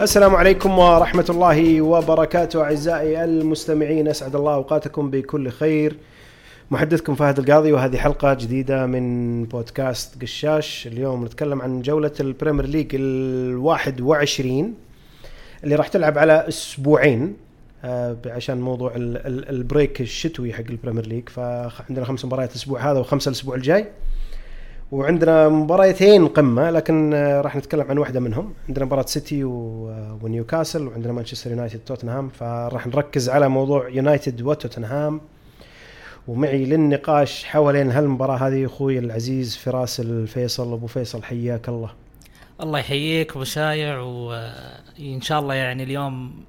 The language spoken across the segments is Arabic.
السلام عليكم ورحمة الله وبركاته أعزائي المستمعين أسعد الله أوقاتكم بكل خير. محدثكم فهد القاضي وهذه حلقة جديدة من بودكاست قشاش. اليوم نتكلم عن جولة ال Premier League الواحد وعشرين اللي راح تلعب على أسبوعين آه، عشان موضوع ال- ال- ال break الشتوي حق ال Premier League. فعندنا خمس مباريات الأسبوع هذا وخمسة الأسبوع الجاي. وعندنا مباريتين قمة لكن آه، راح نتكلم عن واحدة منهم. عندنا مباراة سيتي آه، ونيوكاسل وعندنا مانشستر يونايتد توتنهام. فراح نركز على موضوع يونايتد وتوتنهام. ومعي للنقاش حوالين هالمباراة هذه أخوي العزيز فراس الفيصل أبو فيصل حياك الله. الله يحييك أبو شايع وان شاء الله يعني اليوم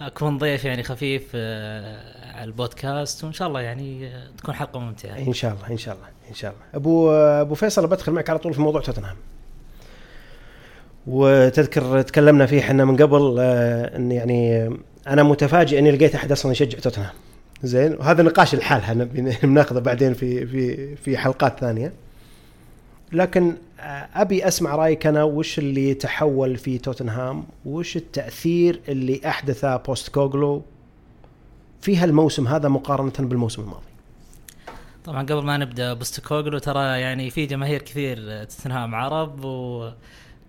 أكون ضيف يعني خفيف آه، على البودكاست. وإن شاء الله يعني آه، تكون حلقة ممتعة. إن شاء الله إن شاء الله. إن شاء الله. أبو أبو فيصل بدخل معك على طول في موضوع توتنهام. وتذكر تكلمنا فيه إحنا من قبل آه، إن يعني آه، أنا متفاجئ إني لقيت أحد أصلا يشجع توتنهام. زين؟ وهذا نقاش لحالها بناخذه بعدين في في في حلقات ثانية. لكن آه، أبي أسمع رأيك أنا وش اللي تحول في توتنهام؟ وش التأثير اللي أحدثه بوستكوغلو في هالموسم هذا مقارنة بالموسم الماضي؟ طبعا قبل ما نبدأ بوستكوغلو ترى يعني في جماهير كثير آه، توتنهام عرب و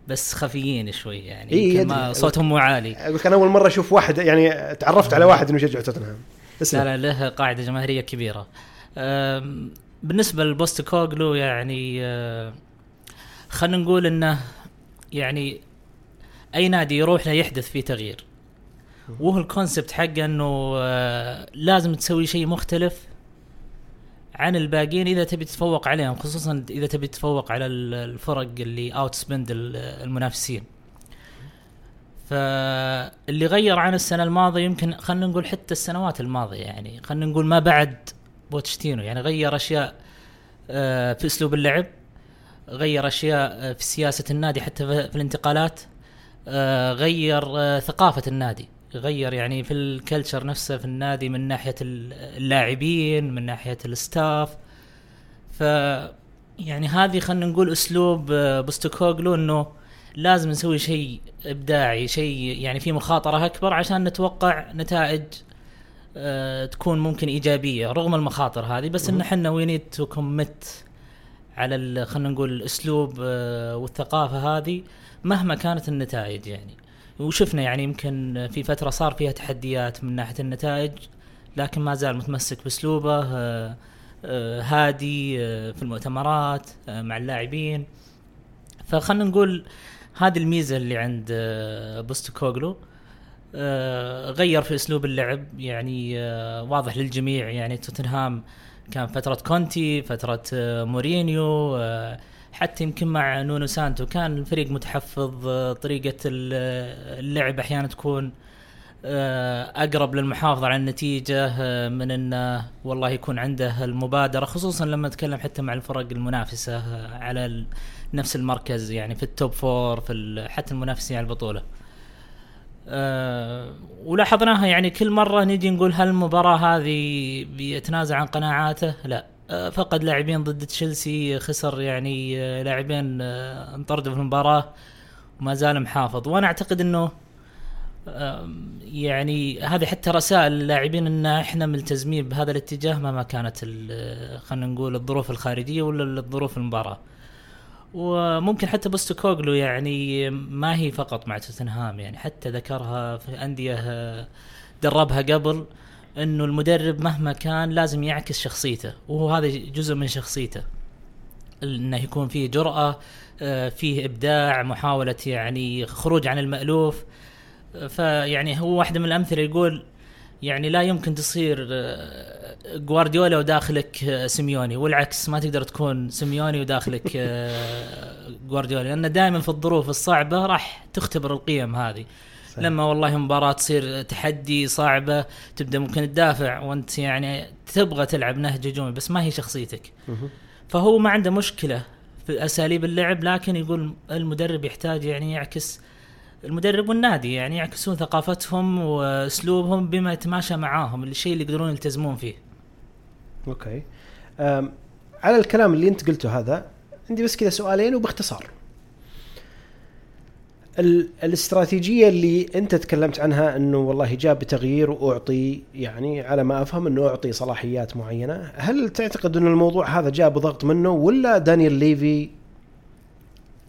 بس خفيين شوي يعني إيه،. ما صوتهم مو عالي. أقول أنا أول مرة أشوف واحد يعني تعرفت على واحد إنه يشجع توتنهام. لا لا له قاعدة جماهيرية كبيرة. بالنسبة لبوستوكوغلو يعني أه، خلينا نقول إنه يعني أي نادي يروح له يحدث فيه تغيير. وهو ال concept حقه إنه أه، لازم تسوي شيء مختلف عن الباقيين إذا تبي تتفوق عليهم خصوصا إذا تبي تتفوق على ال- الفرق اللي outspend المنافسين. فاللي غير عن السنة الماضية يمكن خلينا نقول حتى السنوات الماضية يعني خلينا نقول ما بعد بوتشتينو. يعني غير أشياء آه، في أسلوب اللعب غير أشياء آه، في سياسة النادي حتى في الانتقالات آه، غير ثقافة النادي. غير يعني في ال culture نفسه في النادي من ناحية ال- اللاعبين من ناحية ال staff ف يعني هذه خلينا نقول أسلوب آه، بوستوكوغلو إنه لازم نسوي شيء إبداعي شيء يعني فيه مخاطرة أكبر عشان نتوقع نتائج آه، تكون ممكن إيجابية رغم المخاطر هذه. بس إن إحنا we need to commit على خلينا نقول الأسلوب آه، والثقافة هذه مهما كانت النتائج يعني. وشفنا يعني يمكن في فترة صار فيها تحديات من ناحية النتائج لكن ما زال متمسك بأسلوبه آه، آه، هادي آه، في المؤتمرات مع اللاعبين. فخلنا نقول هذه الميزة اللي عند بوستوكوغلو آه، غير في أسلوب اللعب يعني واضح للجميع. يعني توتنهام كان فترة كونتي فترة مورينيو حتى يمكن مع نونو سانتو كان الفريق متحفظ آه، طريقة ال- اللعب أحيانا تكون آه، أقرب للمحافظة على النتيجة آه، من انه والله يكون عنده المبادرة خصوصا لما نتكلم حتى مع الفرق المنافسة على نفس المركز يعني في ال top four في حتى المنافسين على البطولة. أه ولاحظناها يعني كل مرة نيجي نقول هل المباراة هذه بيتنازل عن قناعاته؟ لا فقد لاعبين ضد تشيلسي خسر يعني آه، لاعبين آه، انطردوا في المباراة وما زال محافظ وأنا أعتقد إنه يعني هذه حتى رسائل للاعبين إن إحنا ملتزمين بهذا الاتجاه مهما كانت ال- خلينا نقول الظروف الخارجية ولا الظروف المباراة. وممكن حتى بوستوكوغلو يعني ما هي فقط مع توتنهام يعني حتى ذكرها في أندية آه، دربها قبل إنه المدرب مهما كان لازم يعكس شخصيته وهو هذا جزء من شخصيته. إنه يكون فيه جرأة آه، فيه إبداع محاولة يعني خروج عن المألوف. آه، فيعني هو واحدة من الأمثلة يقول يعني لا يمكن تصير آه، جوارديولا وداخلك آه، سيميوني والعكس ما تقدر تكون سيميوني وداخلك آه، جوارديولا لأن دائما في الظروف الصعبة راح تختبر القيم هذه. صحيح. لما والله مباراة تصير تحدي صعبة تبدأ ممكن تدافع وانت يعني تبغى تلعب نهج هجومي بس ما هي شخصيتك. فهو ما عنده مشكلة في أساليب اللعب لكن يقول المدرب يحتاج يعني يعكس المدرب والنادي يعني يعكسون ثقافتهم وأسلوبهم بما يتماشى معاهم الشيء اللي يقدرون يلتزمون فيه. أوكي على الكلام اللي أنت قلته هذا عندي بس كذا سؤالين وباختصار الاستراتيجية اللي انت تكلمت عنها انه والله جاء بتغيير واعطي يعني على ما افهم انه اعطي صلاحيات معينة، هل تعتقد ان الموضوع هذا جاء بضغط منه ولا دانيال ليفي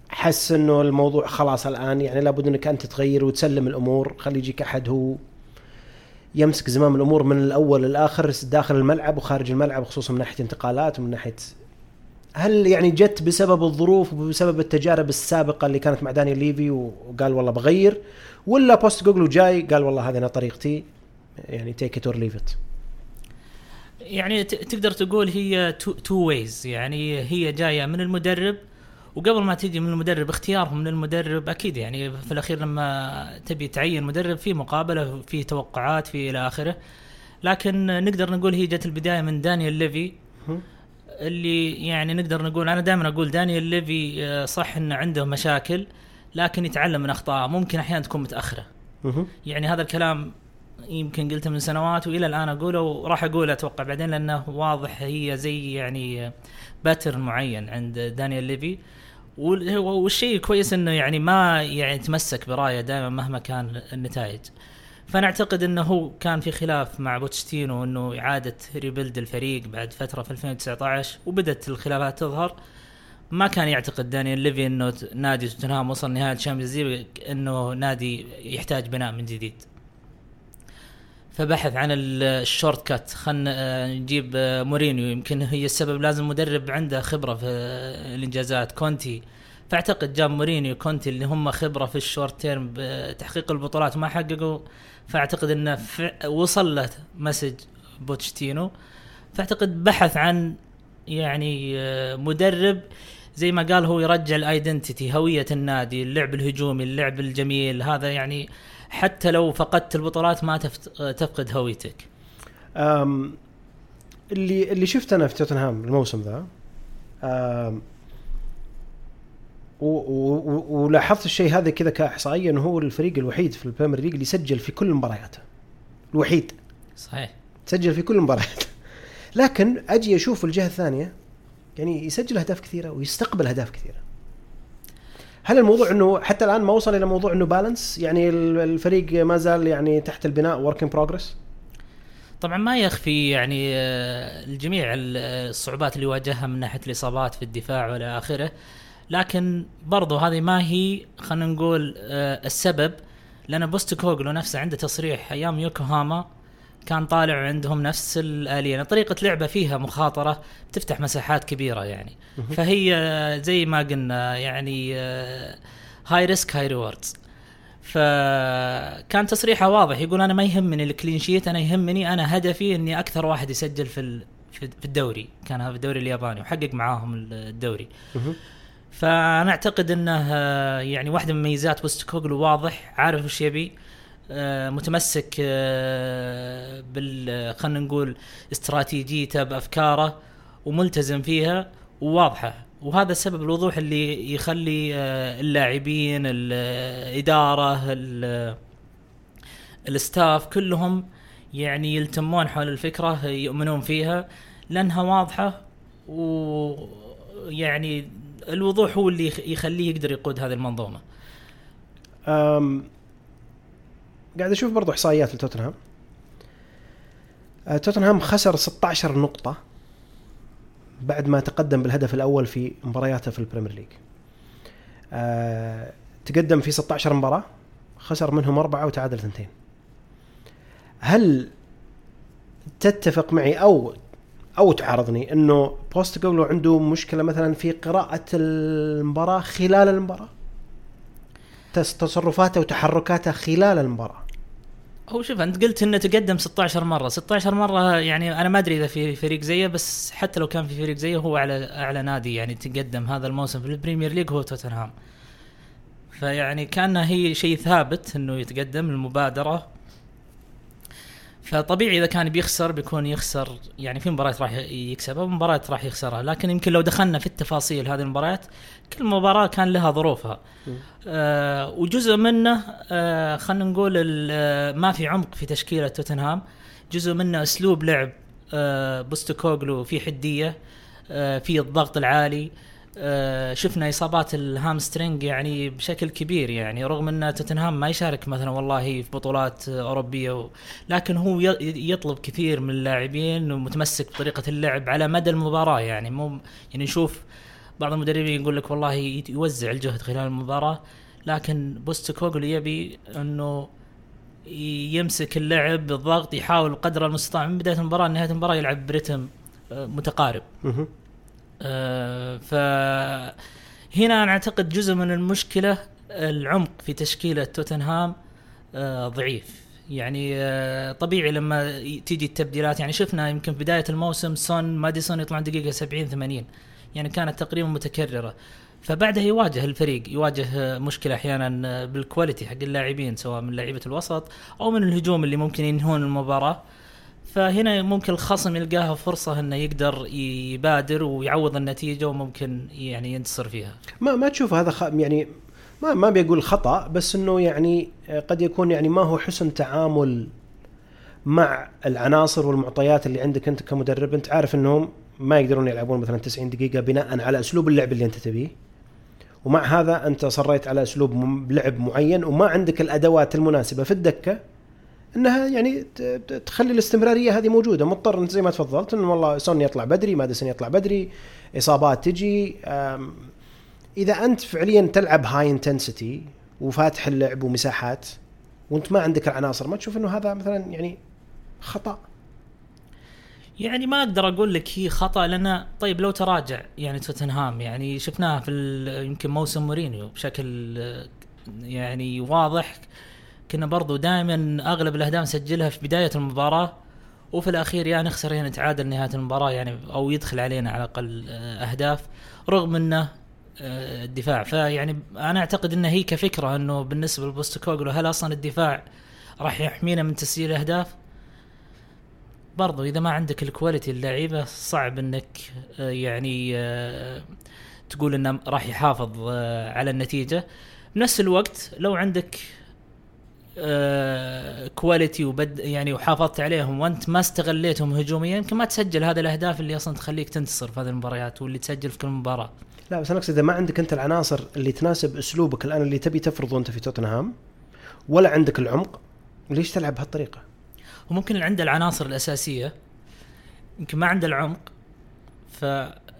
حس انه الموضوع خلاص الآن يعني لابد انك انت تغير وتسلم الأمور، خلي يجيك أحد هو يمسك زمام الأمور من الأول للآخر داخل الملعب وخارج الملعب خصوصا من ناحية انتقالات ومن ناحية هل يعني جت بسبب الظروف وبسبب التجارب السابقة اللي كانت مع دانيال ليفي وقال والله بغير ولا بوستوكوغلو جاي قال والله هذه أنا طريقتي يعني take it or leave it يعني تقدر تقول هي two ways يعني هي جاية من المدرب وقبل ما تيجي من المدرب اختيارهم من المدرب أكيد يعني في الأخير لما تبي تعين مدرب في مقابلة في توقعات في إلى آخره. لكن نقدر نقول هي جت البداية من دانيال ليفي. اللي يعني نقدر نقول أنا دائما أقول دانيال ليفي آه، صح انه عنده مشاكل لكن يتعلم من أخطائه. ممكن أحيانا تكون متأخرة. يعني هذا الكلام يمكن قلته من سنوات وإلى الآن أقوله وراح أقوله أتوقع بعدين لأنه واضح هي زي يعني pattern معين عند دانيال ليفي. وال- والشيء كويس إنه يعني ما يعني تمسك برأيه دائما مهما كان النتائج. فأنا أعتقد إنه هو كان في خلاف مع بوتشتينو إنه إعادة rebuild الفريق بعد فترة في 2019 وبدت الخلافات تظهر. ما كان يعتقد دانيال ليفي إنه نادي توتنهام وصل نهائي الشامبيونز ليج إنه نادي يحتاج بناء من جديد. فبحث عن ال- ال shortcut. خلنا نجيب آه، مورينيو. يمكن هي السبب لازم مدرب عنده خبرة في آه، الإنجازات. كونتي. فأعتقد جاب مورينيو. كونتي اللي هم خبرة في ال short term بتحقيق البطولات ما حققوا. فأعتقد إنه وصل له message بوتشتينو. فأعتقد بحث عن يعني آه، مدرب زي ما قال هو يرجع ال identity هوية النادي اللعب الهجومي اللعب الجميل. هذا يعني حتى لو فقدت البطولات ما تفقد هويتك. اللي اللي شفت أنا في توتنهام الموسم ذا ولاحظت الشيء هذا كذا كإحصائية إنه هو الفريق الوحيد في البريمير ليج اللي سجل في كل مبارياته. الوحيد. صحيح. سجل في كل المباريات لكن أجي أشوف الجهة الثانية يعني يسجل أهداف كثيرة ويستقبل أهداف كثيرة. هل الموضوع إنه حتى الآن ما وصل إلى موضوع إنه بالانس يعني ال- الفريق ما زال يعني تحت البناء ورك ان بروجرس طبعا ما يخفي يعني آه، الجميع ال- آه، الصعوبات اللي واجهها من ناحية الإصابات في الدفاع وإلى آخره. لكن برضو هذه ما هي خلينا نقول آه، السبب لأن بوستكوغلو نفسه عنده تصريح أيام يوكوهاما كان طالع عندهم نفس الآلية. يعني طريقة لعبة فيها مخاطرة تفتح مساحات كبيرة يعني. فهي آه، زي ما قلنا يعني high risk high rewards فكان تصريحه واضح يقول أنا ما يهمني ال clean sheet أنا يهمني أنا هدفي إني أكثر واحد يسجل في في الدوري. كان هذا في الدوري الياباني وحقق معاهم الدوري. فأنا أعتقد إنه آه، يعني واحدة من مميزات بوستكوغلو واضح عارف وش يبي آه، متمسك آه، بال خلينا نقول استراتيجيته بأفكاره وملتزم فيها وواضحة. وهذا السبب الوضوح اللي يخلي اللاعبين الاداره ال- الستاف كلهم يعني يلتمون حول الفكرة يؤمنون فيها لأنها واضحة ويعني الوضوح هو اللي يخ- يخليه يقدر يقود هذه المنظومة أم قاعد أشوف برضو إحصائيات لتوتنهام أه، توتنهام خسر 16 نقطة بعد ما تقدم بالهدف الأول في مبارياته في البريمير ليج. أه تقدم في 16 مباراة خسر منهم أربعة وتعادل اثنتين. هل تتفق معي أو أو تعارضني إنه بوستكوغلو عنده مشكلة مثلا في قراءة المباراة خلال المباراة؟ تس- تصرفاته وتحركاته خلال المباراة. هو شوف أنت قلت إنه تقدم 16 مرة. 16 مرة يعني أنا ما أدري إذا في فريق زيه بس حتى لو كان في فريق زيه هو على أعلى نادي يعني تقدم هذا الموسم في البريمير ليج هو توتنهام. فيعني كأنه هي شيء ثابت إنه يتقدم المبادرة فطبيعي إذا كان بيخسر بيكون يخسر يعني في مباريات راح يكسبها ومباريات راح يخسرها لكن يمكن لو دخلنا في التفاصيل هذه المباريات كل مباراة كان لها ظروفها. آه وجزء منه آه خلينا نقول آه، ما في عمق في تشكيلة توتنهام. جزء منه أسلوب لعب آه بوستوكوغلو في حدية آه في الضغط العالي. آه، شفنا إصابات ال hamstring يعني بشكل كبير يعني رغم إن توتنهام ما يشارك مثلا والله في بطولات أوروبية و... لكن هو يطلب كثير من اللاعبين ومتمسك بطريقة اللعب على مدى المباراة يعني مو يعني نشوف بعض المدربين يقول لك والله يوزع الجهد خلال المباراة لكن بوستكوغلو يبي إنه يمسك اللعب بالضغط يحاول قدر المستطاع من بداية المباراة لنهاية المباراة يلعب ب rhythm آه، متقارب. آه، فهنا أنا أعتقد جزء من المشكلة العمق في تشكيلة توتنهام آه، ضعيف. يعني آه، طبيعي لما تيجي التبديلات يعني شفنا يمكن في بداية الموسم سون ماديسون يطلعون دقيقة 70 80 يعني كانت تقريبا متكررة. فبعدها يواجه الفريق يواجه آه، مشكلة أحيانا آه، بال quality حق اللاعبين سواء من لعيبة الوسط أو من الهجوم اللي ممكن ينهون المباراة. فهنا ممكن الخصم يلقاها فرصة إنه يقدر يبادر ويعوض النتيجة وممكن يعني ينتصر فيها. ما ما تشوف هذا خ... يعني ما ما بيقول خطأ بس إنه يعني قد يكون يعني ما هو حسن تعامل مع العناصر والمعطيات اللي عندك أنت كمدرب. أنت عارف إنهم ما يقدرون يلعبون مثلا 90 دقيقة بناء على أسلوب اللعب اللي أنت تبيه. ومع هذا أنت صريت على أسلوب لعب معين وما عندك الأدوات المناسبة. في الدكة إنها يعني تخلي الاستمرارية هذه موجودة. مضطر زي ما تفضلت إنه والله سون يطلع بدري ماديسون يطلع بدري إصابات تجي إذا أنت فعليا تلعب high intensity وفاتح اللعب ومساحات وأنت ما عندك العناصر ما تشوف إنه هذا مثلا يعني خطأ. يعني ما أقدر أقول لك هي خطأ لأن طيب لو تراجع يعني توتنهام يعني شفناها في يمكن موسم مورينيو بشكل آه، يعني واضح كنا برضو دائما أغلب الأهداف نسجلها في بداية المباراة وفي الأخير يا نخسر يا نتعادل نهاية المباراة يعني أو يدخل علينا على الأقل آه، أهداف رغم إنه آه، الدفاع فيعني أنا أعتقد إنه هي كفكرة إنه بالنسبة لبوستكوغلو هل أصلا الدفاع راح يحمينا من تسجيل اهداف؟ برضو إذا ما عندك الكواليتي اللعيبة صعب إنك آه، يعني تقول إنه راح يحافظ على النتيجة بنفس الوقت لو عندك كواليتي وبد يعني وحافظت عليهم وانت ما استغليتهم هجوميا يمكن ما تسجل هذه الأهداف اللي أصلا تخليك تنتصر في هذه المباريات واللي تسجل في كل مباراة لا بس أنا أقصد إذا ما عندك أنت العناصر اللي تناسب أسلوبك الآن اللي تبي تفرضه انت في توتنهام ولا عندك العمق ليش تلعب بهالطريقة؟ وممكن اللي عنده العناصر الأساسية يمكن ما عنده العمق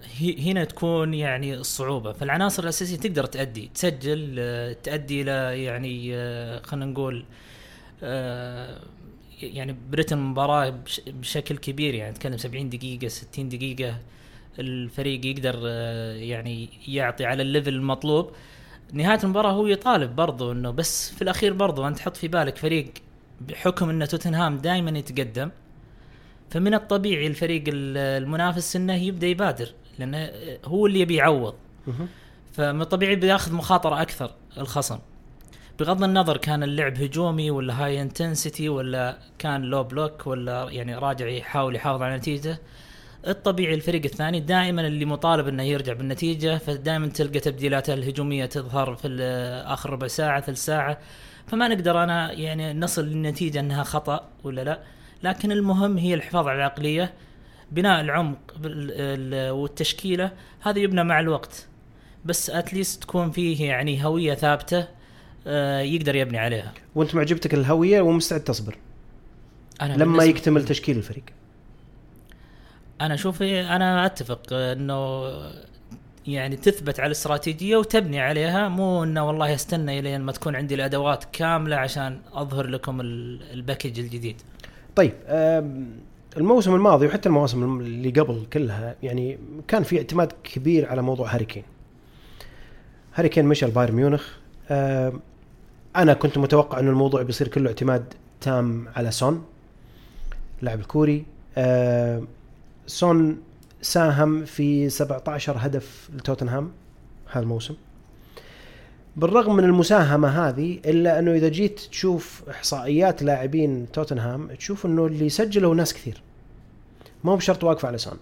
فهنا تكون يعني الصعوبه فالعناصر الأساسية تقدر تأدي تسجل آه، تأدي إلى يعني آه، خلينا نقول آه، يعني برتم المباراة بش- بشكل كبير. يعني نتكلم 70 دقيقة 60 دقيقة الفريق يقدر يعني يعطي على الليفل المطلوب. نهاية المباراة هو يطالب برضو إنه بس في الأخير برضو أنت تحط في بالك فريق بحكم ان توتنهام دائما يتقدم فمن الطبيعي الفريق ال- المنافس إنه يبدأ يبادر. لأنه هو اللي يبي يعوض. فمن الطبيعي بياخذ مخاطرة أكثر الخصم. بغض النظر كان اللعب هجومي ولا high intensity ولا كان low block ولا يعني راجع يحاول يحافظ على النتيجه الطبيعي الفريق الثاني دائما اللي مطالب إنه يرجع بالنتيجة فدائما تلقى تبديلاته الهجومية تظهر في آخر ربع ساعة ثلث ساعة. فما نقدر أنا يعني نصل للنتيجة إنها خطأ ولا لا لكن المهم هي الحفاظ على العقلية. بناء العمق والتشكيلة هذا يبنى مع الوقت. بس اتليست تكون فيه يعني هوية ثابتة آه، يقدر يبني عليها. وانت معجبتك الهوية ومستعد تصبر. أنا لما يكتمل تشكيل الفريق. أنا أشوف أنا أتفق إنه يعني تثبت على الاستراتيجية وتبني عليها. مو إنه والله أستنى إلين ما تكون عندي الأدوات كاملة عشان أظهر لكم ال- ال package الجديد. طيب الموسم الماضي وحتى المواسم اللي قبل كلها يعني كان في اعتماد كبير على موضوع هاري كين. هاري كين مشى البايرن ميونخ. آم، أنا كنت متوقع إنه الموضوع بيصير كله اعتماد تام على سون اللاعب الكوري. آم، سون ساهم في 17 هدف لتوتنهام هذا الموسم. بالرغم من المساهمة هذه إلا أنه إذا جيت تشوف إحصائيات لاعبين توتنهام تشوف أنه اللي سجلوا ناس كثير. ما هو بشرط واقف على سون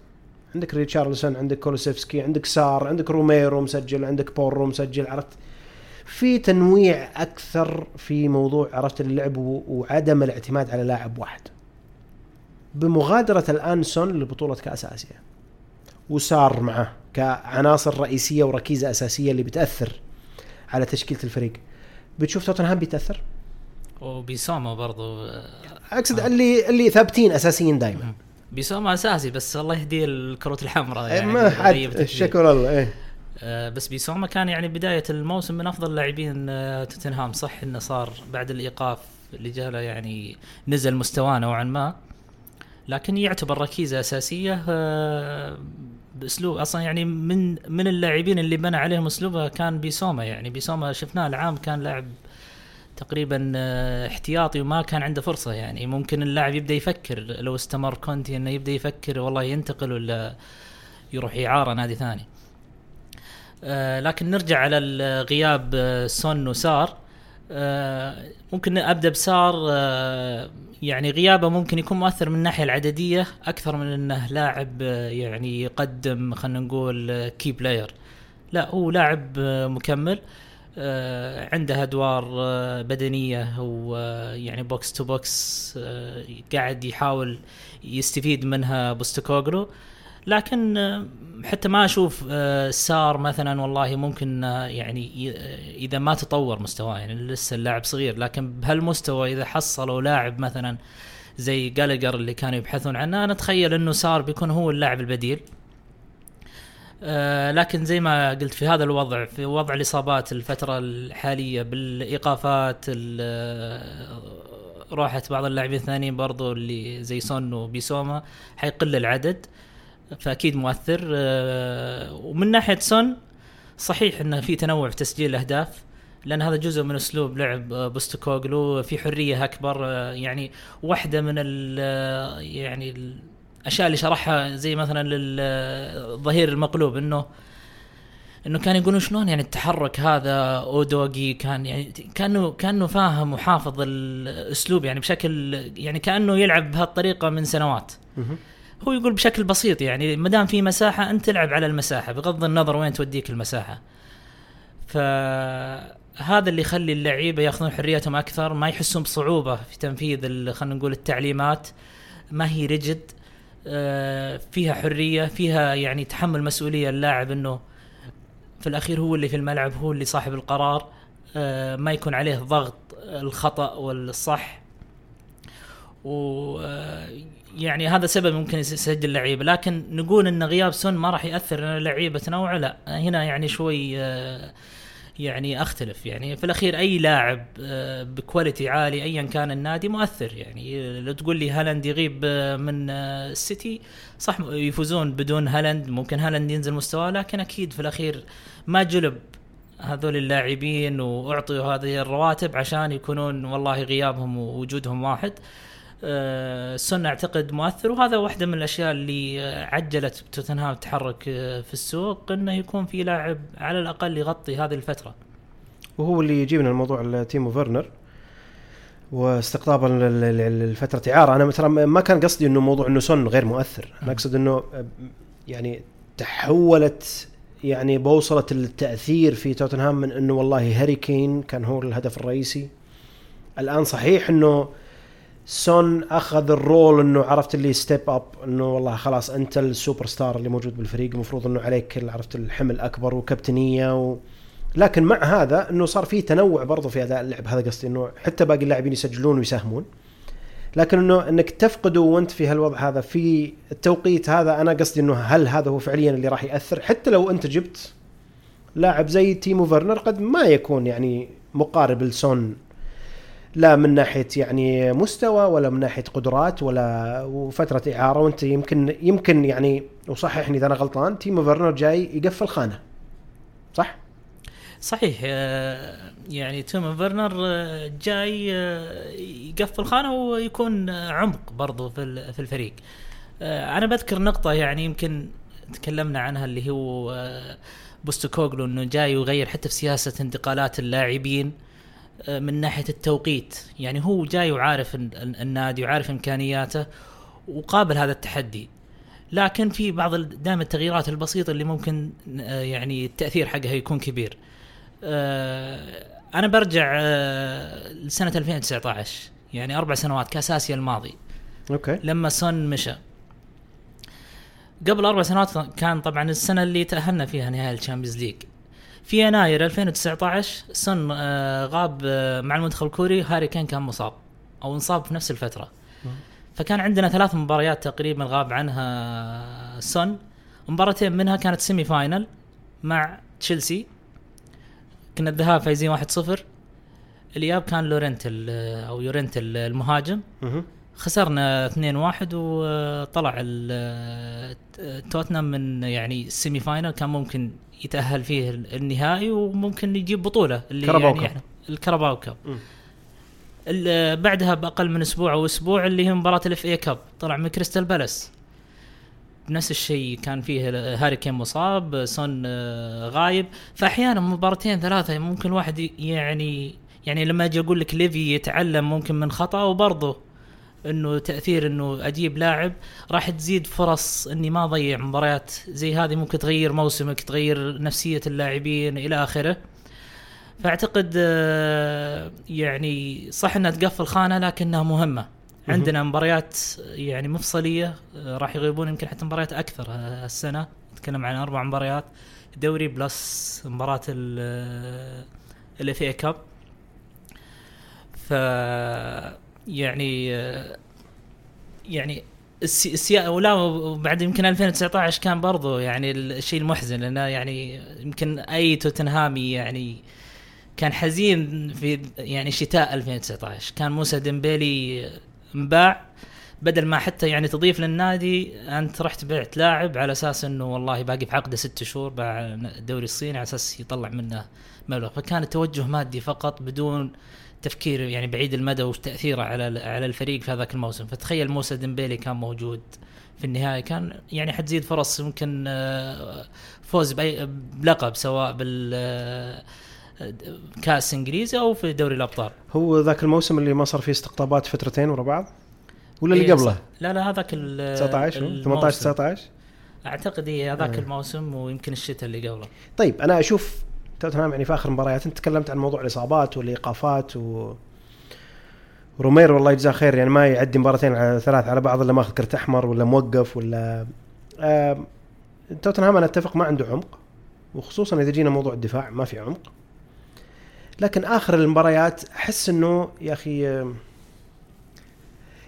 عندك ريتشارلسون عندك كولوسيفسكي عندك سار عندك روميرو مسجل عندك بورو مسجل عرفت؟ في تنويع أكثر في موضوع عرفت؟ اللعب وعدم الاعتماد على لاعب واحد. بمغادرة الآن سون لبطولة كأس آسيا. وسار معه كعناصر رئيسية وركيزة أساسية اللي بتأثر على تشكيلة الفريق. بتشوف توتنهام بيتأثر؟ وبيسوما برضو. أقصد اللي اللي ثابتين أساسيين دائما بيسوما أساسي بس الله يهديه الكروت الحمراء يعني يعني ما حد. تكفير. شكر الله إيه. آه، بس بيسوما كان يعني بداية الموسم من أفضل لاعبين آه، توتنهام. صح إنه صار بعد الإيقاف اللي جاء له يعني نزل مستواه نوعا ما لكن يعتبر ركيزة أساسية آه، بأسلوب أصلا يعني من من اللاعبين اللي بنى عليهم أسلوبه كان بيسوما يعني. بيسوما شفناه العام كان لاعب تقريبا آه، احتياطي وما كان عنده فرصة يعني. ممكن اللاعب يبدأ يفكر لو استمر كونتي إنه يبدأ يفكر والله ينتقل ولا يروح إعارة نادي ثاني. آه، لكن نرجع على غياب آه، سون وسار. ممكن أبدأ بسار يعني غيابه ممكن يكون مؤثر من الناحية العددية أكثر من إنه لاعب آه، يعني يقدم خلينا نقول key player لا هو لاعب آه، مكمل آه، عنده أدوار آه، بدنية ويعني box to box آه، قاعد يحاول يستفيد منها بوستكوغلو. لكن آه، حتى ما أشوف آه، سار مثلا والله ممكن آه، يعني إذا ما تطور مستواه يعني لسه اللاعب صغير لكن بهالمستوى إذا حصلوا لاعب مثلا زي جالجر اللي كانوا يبحثون عنه أنا أتخيل إنه سار بيكون هو اللاعب البديل. لكن زي ما قلت في هذا الوضع في وضع الإصابات الفترة الحالية بالإيقافات ال- راحه بعض اللاعبين الثانيين برضو اللي زي سون وبيسوما حيقل العدد. فأكيد مؤثر. آه، ومن ناحية سون صحيح إنه في تنوع في تسجيل الأهداف لأن هذا جزء من أسلوب لعب آه، بوستكوغلو في حرية أكبر آه، يعني واحدة من ال يعني الاشياء اللي شرحها زي مثلا للظهير المقلوب إنه إنه كان يقولون شلون يعني التحرك هذا أودوغي كان يعني كأنه كأنه فاهم وحافظ الأسلوب يعني بشكل يعني كأنه يلعب بهالطريقة من سنوات. هو يقول بشكل بسيط يعني ما دام في مساحة أنت تلعب على المساحة بغض النظر وين توديك المساحة. فهذا اللي يخلي اللعيبة ياخذون حريتهم أكثر ما يحسون بصعوبة في تنفيذ خلينا نقول التعليمات. ما هي رجد آه، فيها حرية فيها يعني تحمل مسؤولية اللاعب إنه في الأخير هو اللي في الملعب هو اللي صاحب القرار. آه، ما يكون عليه ضغط الخطأ والصح. و آه، يعني هذا سبب ممكن يس- يسجل لعيبه لكن نقول إن غياب سون ما راح يأثر ان اللعيبه تنوع لا. هنا يعني شوي آه، يعني أختلف. يعني في الأخير أي لاعب آه، ب quality عالي ايا كان النادي مؤثر. يعني لو تقول لي هالاند يغيب آه، من السيتي صح يفوزون بدون هالاند ممكن هالاند ينزل مستواه لكن أكيد في الأخير ما جلب هذول اللاعبين وأعطوا هذه الرواتب عشان يكونون والله غيابهم ووجودهم واحد. سون أعتقد مؤثر وهذا واحدة من الأشياء اللي آه، عجلت توتنهام التحرك آه، في السوق إنه يكون في لاعب على الأقل يغطي هذه الفترة. وهو اللي يجيبنا الموضوع تيمو فيرنر واستقطابه لفترة إعارة. أنا ترى ما كان قصدي إنه موضوع إنه سون غير مؤثر. أنا أقصد إنه يعني تحولت يعني بوصله التأثير في توتنهام من إنه والله هاري كين كان هو الهدف الرئيسي. الآن صحيح إنه سون أخذ ال role إنه عرفت اللي step up إنه والله خلاص انت السوبر ستار اللي موجود بالفريق المفروض إنه عليك عرفت الحمل اكبر وكابتنية و... لكن مع هذا إنه صار في تنوع برضه في أداء اللعب. هذا قصدي إنه حتى باقي اللاعبين يسجلون ويساهمون. لكن إنه إنك تفقده وأنت في هالوضع هذا في التوقيت هذا أنا قصدي إنه هل هذا هو فعليا اللي راح يأثر؟ حتى لو أنت جبت لاعب زي تيمو فيرنر قد ما يكون يعني مقارب لسون لا من ناحية يعني مستوى ولا من ناحية قدرات ولا وفترة إعارة وأنت يمكن يمكن يعني وصححني إذا أنا غلطان تيمو فيرنر جاي يقفل خانة. صح؟ صحيح آه، يعني تيمو فيرنر آه، جاي آه، يقفل خانة ويكون عمق برضو في ال- في الفريق. أنا بذكر نقطة يعني يمكن تكلمنا عنها اللي هو بوستوكوغلو إنه جاي يغير حتى في سياسة انتقالات اللاعبين. من ناحية التوقيت. يعني هو جاي وعارف ال- ال- النادي وعارف إمكانياته وقابل هذا التحدي. لكن في بعض دائما التغييرات البسيطة اللي ممكن آه، يعني التأثير حقها يكون كبير. آه، أنا برجع آه، لسنة 2019 يعني أربع سنوات كاس اسيا الماضي. أوكي. لما سون مشى. قبل أربع سنوات كان طبعا السنة اللي تأهلنا فيها نهائي ال Champions League. في يناير 2019 سون آه، غاب آه، مع المنتخب الكوري هاري كين كان مصاب أو انصاب في نفس الفترة. فكان عندنا ثلاث مباريات تقريبا غاب عنها سون مباراتين منها كانت semi-final مع تشيلسي. كنا الذهاب فايزين 1-0 الإياب كان يورنتي ال- أو يورنتي ال- المهاجم. خسرنا 2-1 وطلع توتنهام من يعني ال semi-final كان ممكن يتأهل فيه النهائي وممكن يجيب بطولة الكاراباو يعني الكاراباو cup. بعدها بأقل من أسبوع أو أسبوع اللي هي مباراة ال FA Cup طلع من كريستال بالاس نفس الشيء كان فيه هاري كين مصاب سون آه، غايب. فأحيانا مباراتين ثلاثة ممكن الواحد يعني يعني لما أجي أقول لك ليفي يتعلم ممكن من خطأ وبرضه إنه تأثير إنه أجيب لاعب راح تزيد فرص إني ما أضيع مباريات زي هذه ممكن تغير موسمك تغير نفسية اللاعبين إلى آخره. فأعتقد آه، يعني صح إنها تقفل خانة لكنها مهمة. عندنا مباريات يعني مفصلية آه، راح يغيبون يمكن حتى مباريات أكثر آه، السنة نتكلم عن أربع مباريات دوري plus مباراة ال FA Cup ف يعني يعني السي... السيا... ولا وبعد يمكن 2019 كان برضو يعني الشيء المحزن لأنه يعني يمكن أي توتنهامي يعني كان حزين في يعني شتاء 2019 كان موسى ديمبيلي انباع بدل ما حتى يعني تضيف للنادي أنت رحت بعت لاعب على أساس إنه والله باقي في عقده ست شهور باع الدوري الصيني على أساس يطلع منه مبلغ. فكان توجه مادي فقط بدون تفكير يعني بعيد المدى وتأثيره على على الفريق في هذاك الموسم فتخيل موسى ديمبيلي كان موجود في النهاية كان يعني حتزيد فرص يمكن آه، فوز بأي بلقب سواء بال آه، كأس إنجليزي أو في دوري الأبطال هو ذاك الموسم اللي ما صار فيه استقطابات فترتين ورا بعض ولا اللي إيه، قبله. لا لا هذاك ال 19 هو؟ 18 الموسم. 19 أعتقد إيه هذاك آه. الموسم ويمكن الشتاء اللي قبله طيب أنا أشوف توتنهام يعني في آخر مباريات. أنت تكلمت عن موضوع الإصابات والإيقافات و روميرو الله يجزاه خير. يعني ما يعدي مباراتين على ثلاث على بعض إلا ماخذ كرت احمر ولا موقف ولا آم، توتنهام أنا أتفق ما عنده عمق وخصوصا إذا جينا موضوع الدفاع ما في عمق. لكن آخر المباريات أحس إنه يا أخي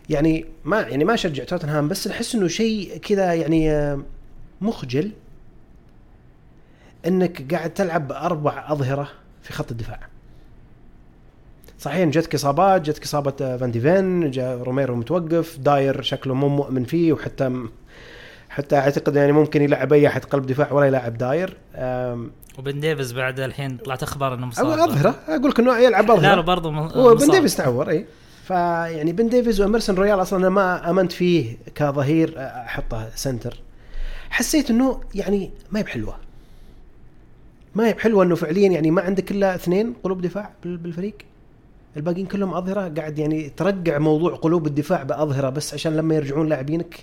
يعني ما يعني ما أشجع توتنهام بس أحس إنه شيء كذا يعني مخجل. إنك قاعد تلعب باربع أظهرة في خط الدفاع. صحيح جتك اصابات جتك اصابه آه، فان ديفين جاء روميرو متوقف داير شكله مو مؤمن فيه وحتى حتى أعتقد يعني ممكن يلعب أي أحد قلب دفاع ولا يلعب داير. أم، وبن ديفيز بعد الحين طلعت أخبار إنه مصاب. أقول أظهرة. أقول لك إنه يلعب لا لا اظهره برضه م- هو بن مصاب. ديفيز تعور إي. فيعني بن ديفيز وإيمرسون رويال أصلا أنا ما آمنت فيه كظهير أحطه centre. حسيت إنه يعني ما هي بحلوه ما هي بحلوه إنه فعليا يعني ما عندك إلا اثنين قلوب دفاع بال- بالفريق. الباقيين كلهم أظهرة. قاعد يعني ترقع موضوع قلوب الدفاع بأظهرة بس عشان لما يرجعون لاعبينك.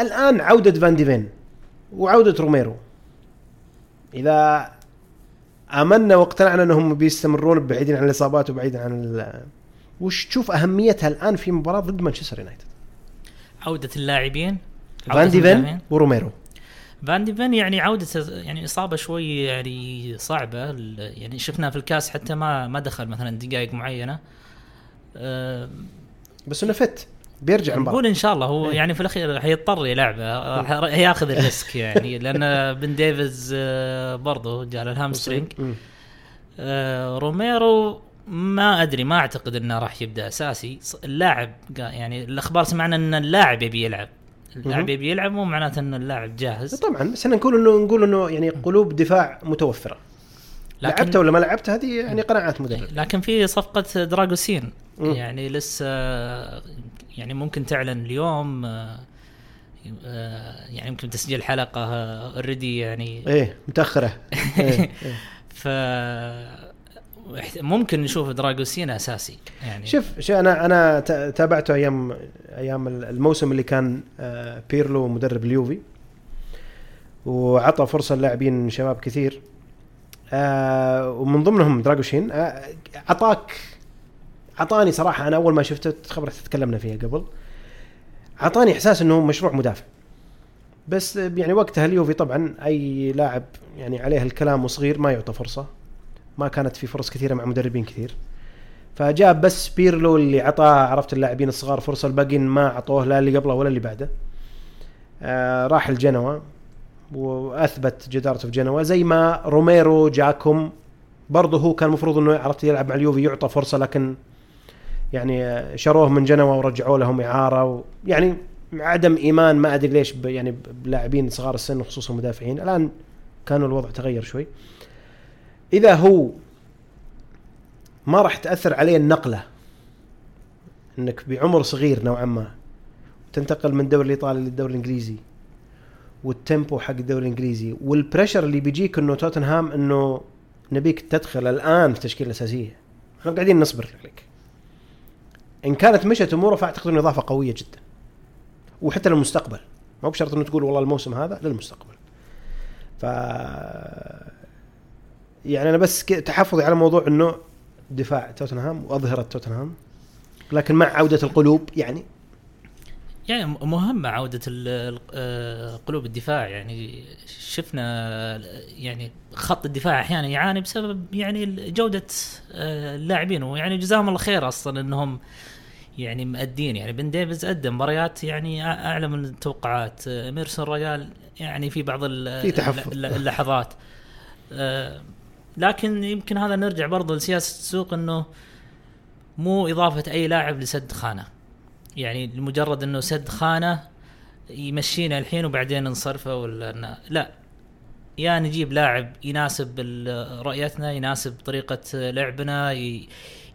الآن عودة فان ديفين وعودة روميرو. إذا آمنا واقتنعنا إنهم بيستمرون بعيدين عن الإصابات وبعيدين عن ال- وش تشوف أهميتها الآن في مباراة ضد مانشستر يونايتد؟ عودة اللاعبين فان ديفين. وروميرو. فان ديفين يعني عودته يعني إصابة شوي يعني صعبة يعني شفنا في الكاس حتى ما ما دخل مثلا دقائق معينة. أه بس إنه fit بيرجع نقول المباراه إن شاء الله هو إيه. يعني في الأخير حيضطر يلعبه راح ياخذ ال risk يعني لأن بن ديفيز آه، برضه جاء له ال hamstring مم. آه، روميرو ما أدري ما أعتقد إنه راح يبدأ أساسي. اللاعب يعني الأخبار سمعنا إن اللاعب يبي يلعب. اللاعب. يبي يلعب مو معناته إن اللاعب جاهز طبعا بس إحنا نقول انه نقول إنه يعني قلوب دفاع متوفرة لعبته ولا ما لعبته هذه يعني قناعات مدرب لكن في صفقة دراغوسين. يعني لسه يعني ممكن تعلن اليوم آه، آه، يعني يمكن تسجيل حلقة already يعني إيه متأخرة إيه. إيه. ف ممكن نشوف دراغوسين أساسي يعني. شوف شو أنا أنا تابعته أيام أيام الموسم اللي كان آه، بيرلو مدرب اليوفي وعطى فرصة للاعبين شباب كثير. آه، ومن ضمنهم دراغوشين آه، اعطاك اعطاني صراحة أنا أول ما شفته خبرك تكلمنا فيها قبل اعطاني إحساس إنه مشروع مدافع. بس يعني وقتها اليوفي طبعا أي لاعب يعني عليه الكلام وصغير ما يعطى فرصة. ما كانت في فرص كثيرة مع مدربين كثير. فجاب بس بيرلو اللي عطاه عرفت اللاعبين الصغار فرصة الباقيين ما اعطوه لا اللي قبله ولا اللي بعده. آه راح الجنوا وأثبت جدارته في جنوا. زي ما روميرو جاكم برضه هو كان المفروض إنه عرفت يلعب مع اليوفي يعطى فرصة لكن يعني شروه من جنوا ورجعوا لهم إعارة و يعني عدم إيمان ما أدري ليش يعني بلاعبين صغار السن وخصوصا المدافعين الآن كانوا الوضع تغير شوي. إذا هو ما راح تأثر عليه النقلة إنك بعمر صغير نوعا ما تنتقل من الدوري الإيطالي للدوري الإنجليزي وال tempo حق الدوري الإنجليزي وال pressure اللي بيجيك إنه توتنهام إنه نبيك تدخل الآن في التشكيلة الأساسية. إحنا قاعدين نصبر لك إن كانت مشت أموره فأعتقد إنه إضافة قوية جدا. وحتى للمستقبل. مو بشرط إنه تقول والله الموسم هذا للمستقبل. ف يعني أنا بس تحفظي على موضوع إنه دفاع توتنهام وأظهرة توتنهام لكن مع عودة القلوب يعني؟ يعني مهمة عودة آه، قلوب الدفاع. يعني شفنا يعني خط الدفاع أحيانا يعاني بسبب يعني جودة آه، اللاعبين ويعني جزاهم الله خير أصلا إنهم يعني مأدين. يعني بن ديفيز قدم مباريات يعني أعلى من التوقعات. آه، إيمرسون رويال يعني في بعض في اللحظات. لكن يمكن هذا نرجع برضه لسياسة السوق إنه مو إضافة أي لاعب لسد خانة. يعني لمجرد إنه سد خانة يمشينا الحين وبعدين نصرفه ولا لا. يا نجيب لاعب يناسب رؤيتنا يناسب طريقة لعبنا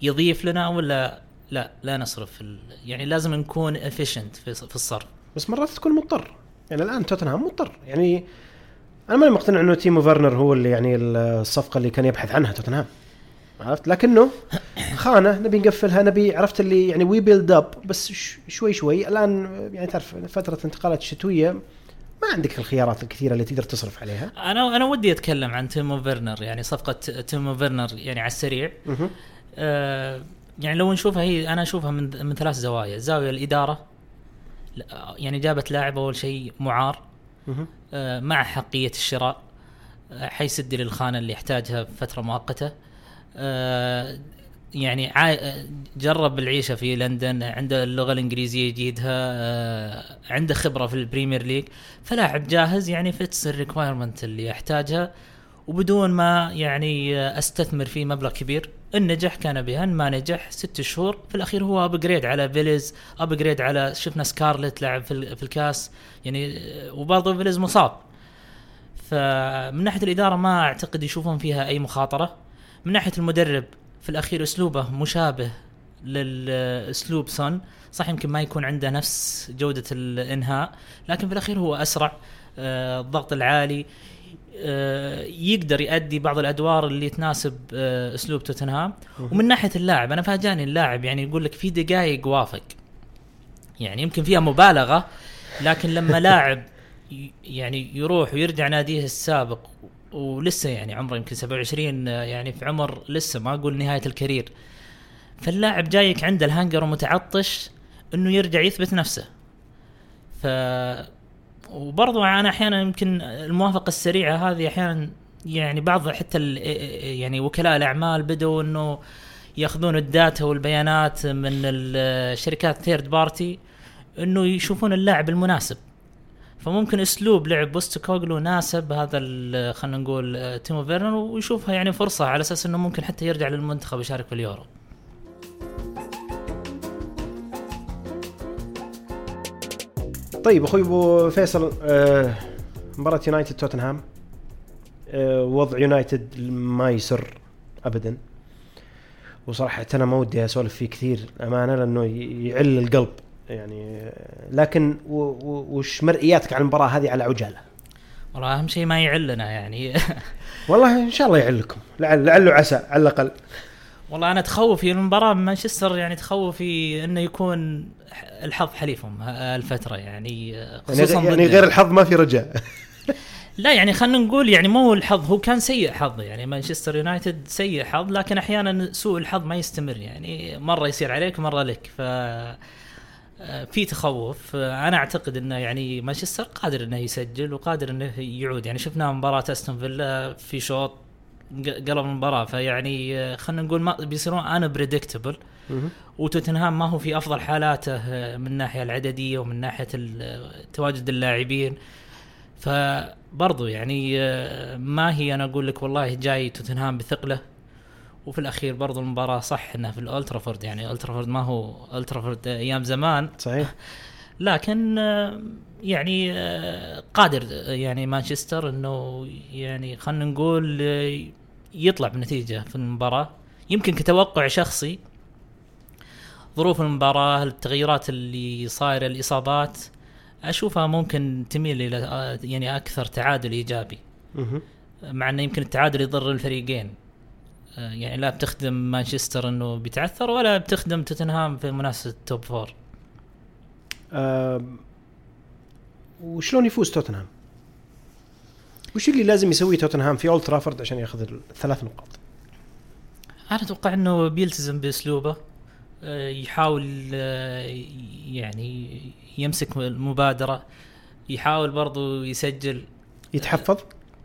يضيف لنا ولا لا؟ لا نصرف يعني لازم نكون افيشنت في الصرف. بس مرات تكون مضطر. يعني الآن توتنهام مضطر. يعني أنا ماني مقتنع إنه تيمو فيرنر هو اللي يعني الصفقة اللي كان يبحث عنها توتنهام. عرفت؟ لكنه خانه نبي نقفلها نبي عرفت اللي يعني we build up بس شوي شوي. الآن يعني تعرف فترة انتقالات الشتوية ما عندك الخيارات الكثيرة اللي تقدر تصرف عليها. أنا أنا ودي أتكلم عن تيمو فيرنر يعني صفقة تيمو فيرنر يعني على السريع. آه يعني لو نشوفها هي أنا أشوفها من من ثلاث زوايا. زاوية الإدارة يعني جابت لاعب أول شيء معار. مع أحقية الشراء آه حيسد الخانة اللي يحتاجها فتره مؤقتة. آه، يعني جرب العيشة في لندن عنده اللغة الإنجليزية يجيدها آه، عنده خبرة في ال Premier League فلاعب جاهز يعني fits ال requirement اللي يحتاجها. وبدون ما يعني أستثمر فيه مبلغ كبير ان نجح كان بها ما نجح ست شهور في الأخير هو upgrade على فيليز upgrade على شفنا سكارلت لعب في, الكاس يعني وبرضه فيليز مصاب. فمن ناحية الإدارة ما أعتقد يشوفون فيها أي مخاطرة. من ناحية المدرب في الأخير أسلوبه مشابه للأسلوب سون صح يمكن ما يكون عنده نفس جودة الإنهاء لكن في الأخير هو أسرع آه، الضغط العالي. يقدر يؤدي بعض الأدوار اللي تناسب آه، أسلوب توتنهام. ومن ناحية اللاعب أنا فاجأني اللاعب يعني يقول لك في دقائق وافق. يعني يمكن فيها مبالغة لكن لما لاعب يعني يروح ويرجع ناديه السابق ولسه يعني عمره يمكن 27 يعني في عمر لسه ما أقول نهاية الكارير فاللاعب جايك عنده الهنجر ومتعطش إنه يرجع يثبت نفسه. ف وبرضو أنا أحيانا يمكن الموافقة السريعة هذه أحيانا يعني بعض حتى يعني وكلاء الأعمال بدوا إنه يأخذون ال data والبيانات من الشركات third party إنه يشوفون اللاعب المناسب. فممكن أسلوب لعب بوستوكوغلو ناسب هذا خلينا نقول آه، تيمو فيرنر ويشوفها يعني فرصة على أساس إنه ممكن حتى يرجع للمنتخب يشارك في اليورو. طيب أخوي أبو فيصل آه مباراة يونايتد توتنهام آه وضع يونايتد ما يسر ابدا. وصراحة أنا ما ودي أسولف فيه كثير أمانة لأنه يعل القلب. يعني لكن وش مرئياتك عن المباراة هذه على عجالة؟ والله أهم شيء ما يعلنا يعني. والله إن شاء الله يعلكم. لعل لعله عسى على الأقل. والله أنا تخوفي المباراة مانشستر يعني تخوفي إنه يكون الحظ حليفهم الفترة يعني, يعني خصوصا يعني, يعني غير الحظ ما في رجاء. لا يعني خلينا نقول يعني مو الحظ هو كان سيء حظ يعني مانشستر يونايتد سيء حظ لكن أحيانا سوء الحظ ما يستمر يعني مرة يصير عليك مرة لك. ف في تخوف. أنا أعتقد إنه يعني مانشستر قادر إنه يسجل وقادر إنه يعود. يعني شفنا مباراة أستون فيلا في شوط قلب المباراة فيعني آه، خلينا نقول ما بيصيرون أنا بريدكتبل. وتوتنهام ما هو في أفضل حالاته آه، من الناحية العددية ومن ناحية ال- تواجد اللاعبين. فبرضو يعني آه، ما هي أنا أقول لك والله جاي توتنهام بثقلة. وفي الأخير برضو المباراة صح إنها في الالترافورد يعني الترافورد ما هو الترافورد أيام زمان. صحيح. لكن آه، يعني آه، قادر آه، يعني مانشستر إنه يعني خلينا نقول يطلع بنتيجة في المباراة. يمكن كتوقع شخصي ظروف المباراة التغييرات اللي صايرة الإصابات أشوفها ممكن تميل إلى يعني أكثر تعادل إيجابي. مع إنه يمكن التعادل يضر الفريقين. يعني لا بتخدم مانشستر إنه بيتعثر ولا بتخدم توتنهام في منافسة ال top four. وشلون يفوز توتنهام؟ وش اللي لازم يسويه توتنهام في أولد ترافورد عشان ياخذ الثلاث نقاط؟ أنا أتوقع إنه بيلتزم بأسلوبه آه، يحاول آه، يعني يمسك المبادرة يحاول برضو يسجل يتحفظ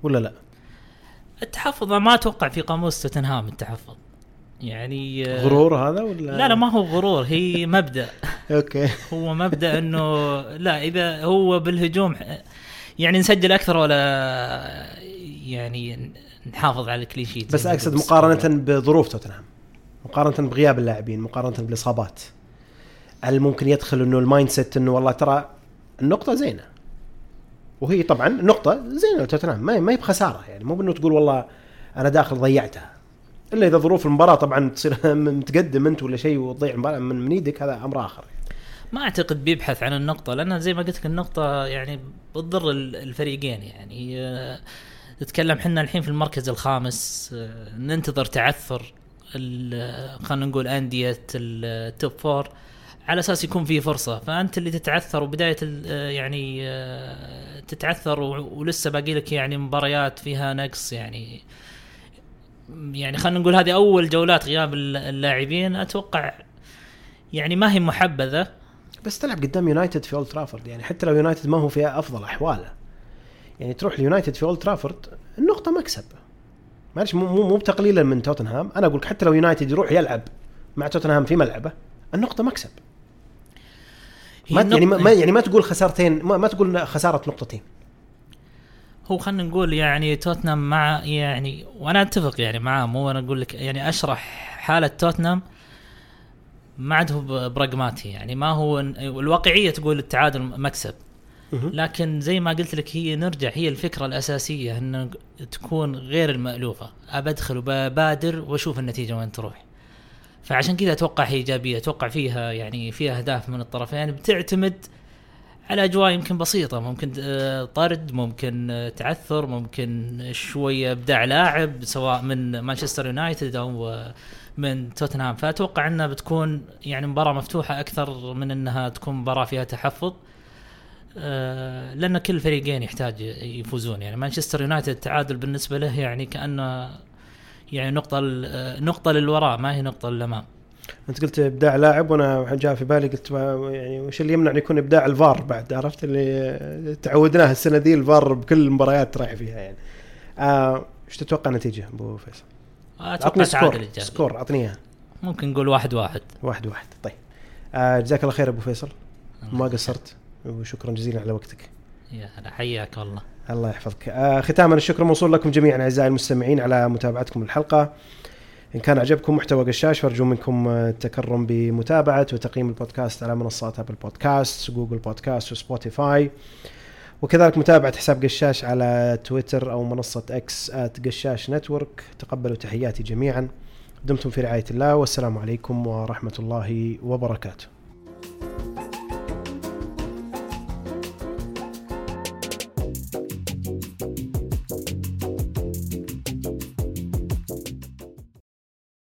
ولا لا؟ التحفظ ما أتوقع في قاموس توتنهام التحفظ يعني آه، غرور هذا ولا لا لا ما هو غرور هي مبدأ okay. هو مبدأ إنه لا إذا هو بالهجوم يعني نسجل أكثر ولا يعني نحافظ على ال clean sheet بس أقصد. مقارنة بظروف توتنهام مقارنة بغياب اللاعبين مقارنة بالإصابات. هل ممكن يدخل إنه ال mindset إنه والله ترى النقطة زينة؟ وهي طبعا نقطة زينة لتوتنهام ما هي بخسارة يعني مو بإنه تقول والله أنا داخل ضيعتها. إلا إذا ظروف المباراة طبعا تصير متقدم أنت ولا شيء وتضيع المباراة من من إيدك هذا أمر آخر ما أعتقد بيبحث عن النقطة لأن زي ما قلت لك النقطة يعني بتضر ال- الفريقين يعني آه، نتكلم حنا الحين في المركز الخامس آه، ننتظر تعثر خلينا نقول أندية ال top four على أساس يكون في فرصة. فأنت اللي تتعثر وبداية آه، يعني آه، تتعثر ولسه باقي لك يعني مباريات فيها نقص يعني يعني خلينا نقول هذه أول جولات غياب الل- اللاعبين. أتوقع يعني ما هي محبذة بس تلعب قدام يونايتد في اولد ترافورد يعني حتى لو يونايتد ما هو في أفضل أحواله. يعني تروح اليونايتد في اولد ترافورد النقطة مكسب. معلش مو مو بتقليلا من توتنهام. أنا أقول لك حتى لو يونايتد يروح يلعب مع توتنهام في ملعبه النقطة مكسب. ما يعني ما يعني ما تقول خسارتين ما, ما تقول خسارة نقطتين. هو خلينا نقول يعني توتنهام مع يعني وأنا أتفق يعني معاه مو أنا أقول لك يعني أشرح حالة توتنهام. ما عاد هو براغماتي يعني ما هو الواقعية تقول التعادل مكسب. لكن زي ما قلت لك هي نرجع هي الفكرة الأساسية ان تكون غير المألوفة. أبدخل وبادر وأشوف النتيجة وين تروح. فعشان كذا أتوقع هي إيجابية أتوقع فيها يعني فيها أهداف من الطرفين. بتعتمد على أجواء يمكن بسيطة ممكن آه، طرد ممكن آه، تعثر ممكن شوية إبداع لاعب سواء من مانشستر يونايتد أو من توتنهام. فأتوقع أنها بتكون يعني مباراة مفتوحة أكثر من أنها تكون مباراة فيها تحفظ. آه، لأن كل الفريقين يحتاج يفوزون. يعني مانشستر يونايتد التعادل بالنسبة له يعني كأنه يعني نقطة آه، نقطة للوراء ما هي نقطة للأمام. أنت قلت إبداع لاعب وأنا جاء في بالي قلت يعني وش اللي يمنع يكون إبداع الفار بعد؟ عرفت اللي تعودناه السنة دي الفار بكل المباريات رايح فيها يعني. آه، إيش تتوقع النتيجة أبو فيصل؟ عطني score score عطني اياه ممكن نقول واحد واحد. واحد واحد. طيب. آه، جزاك الله خير أبو فيصل. ما قصرت وشكرا جزيلا على وقتك. يا هلا حياك والله الله يحفظك. آه ختاما الشكر موصول لكم جميعا أعزائي المستمعين على متابعتكم الحلقة إن كان عجبكم محتوى قشاش فارجو منكم آه، التكرم بمتابعة وتقييم البودكاست على منصات ابل بودكاست جوجل بودكاست وسبوتيفاي وكذلك متابعة حساب قشاش على تويتر أو منصة إكس at قشاش network. تقبلوا تحياتي جميعا. دمتم في رعاية الله. والسلام عليكم ورحمة الله وبركاته.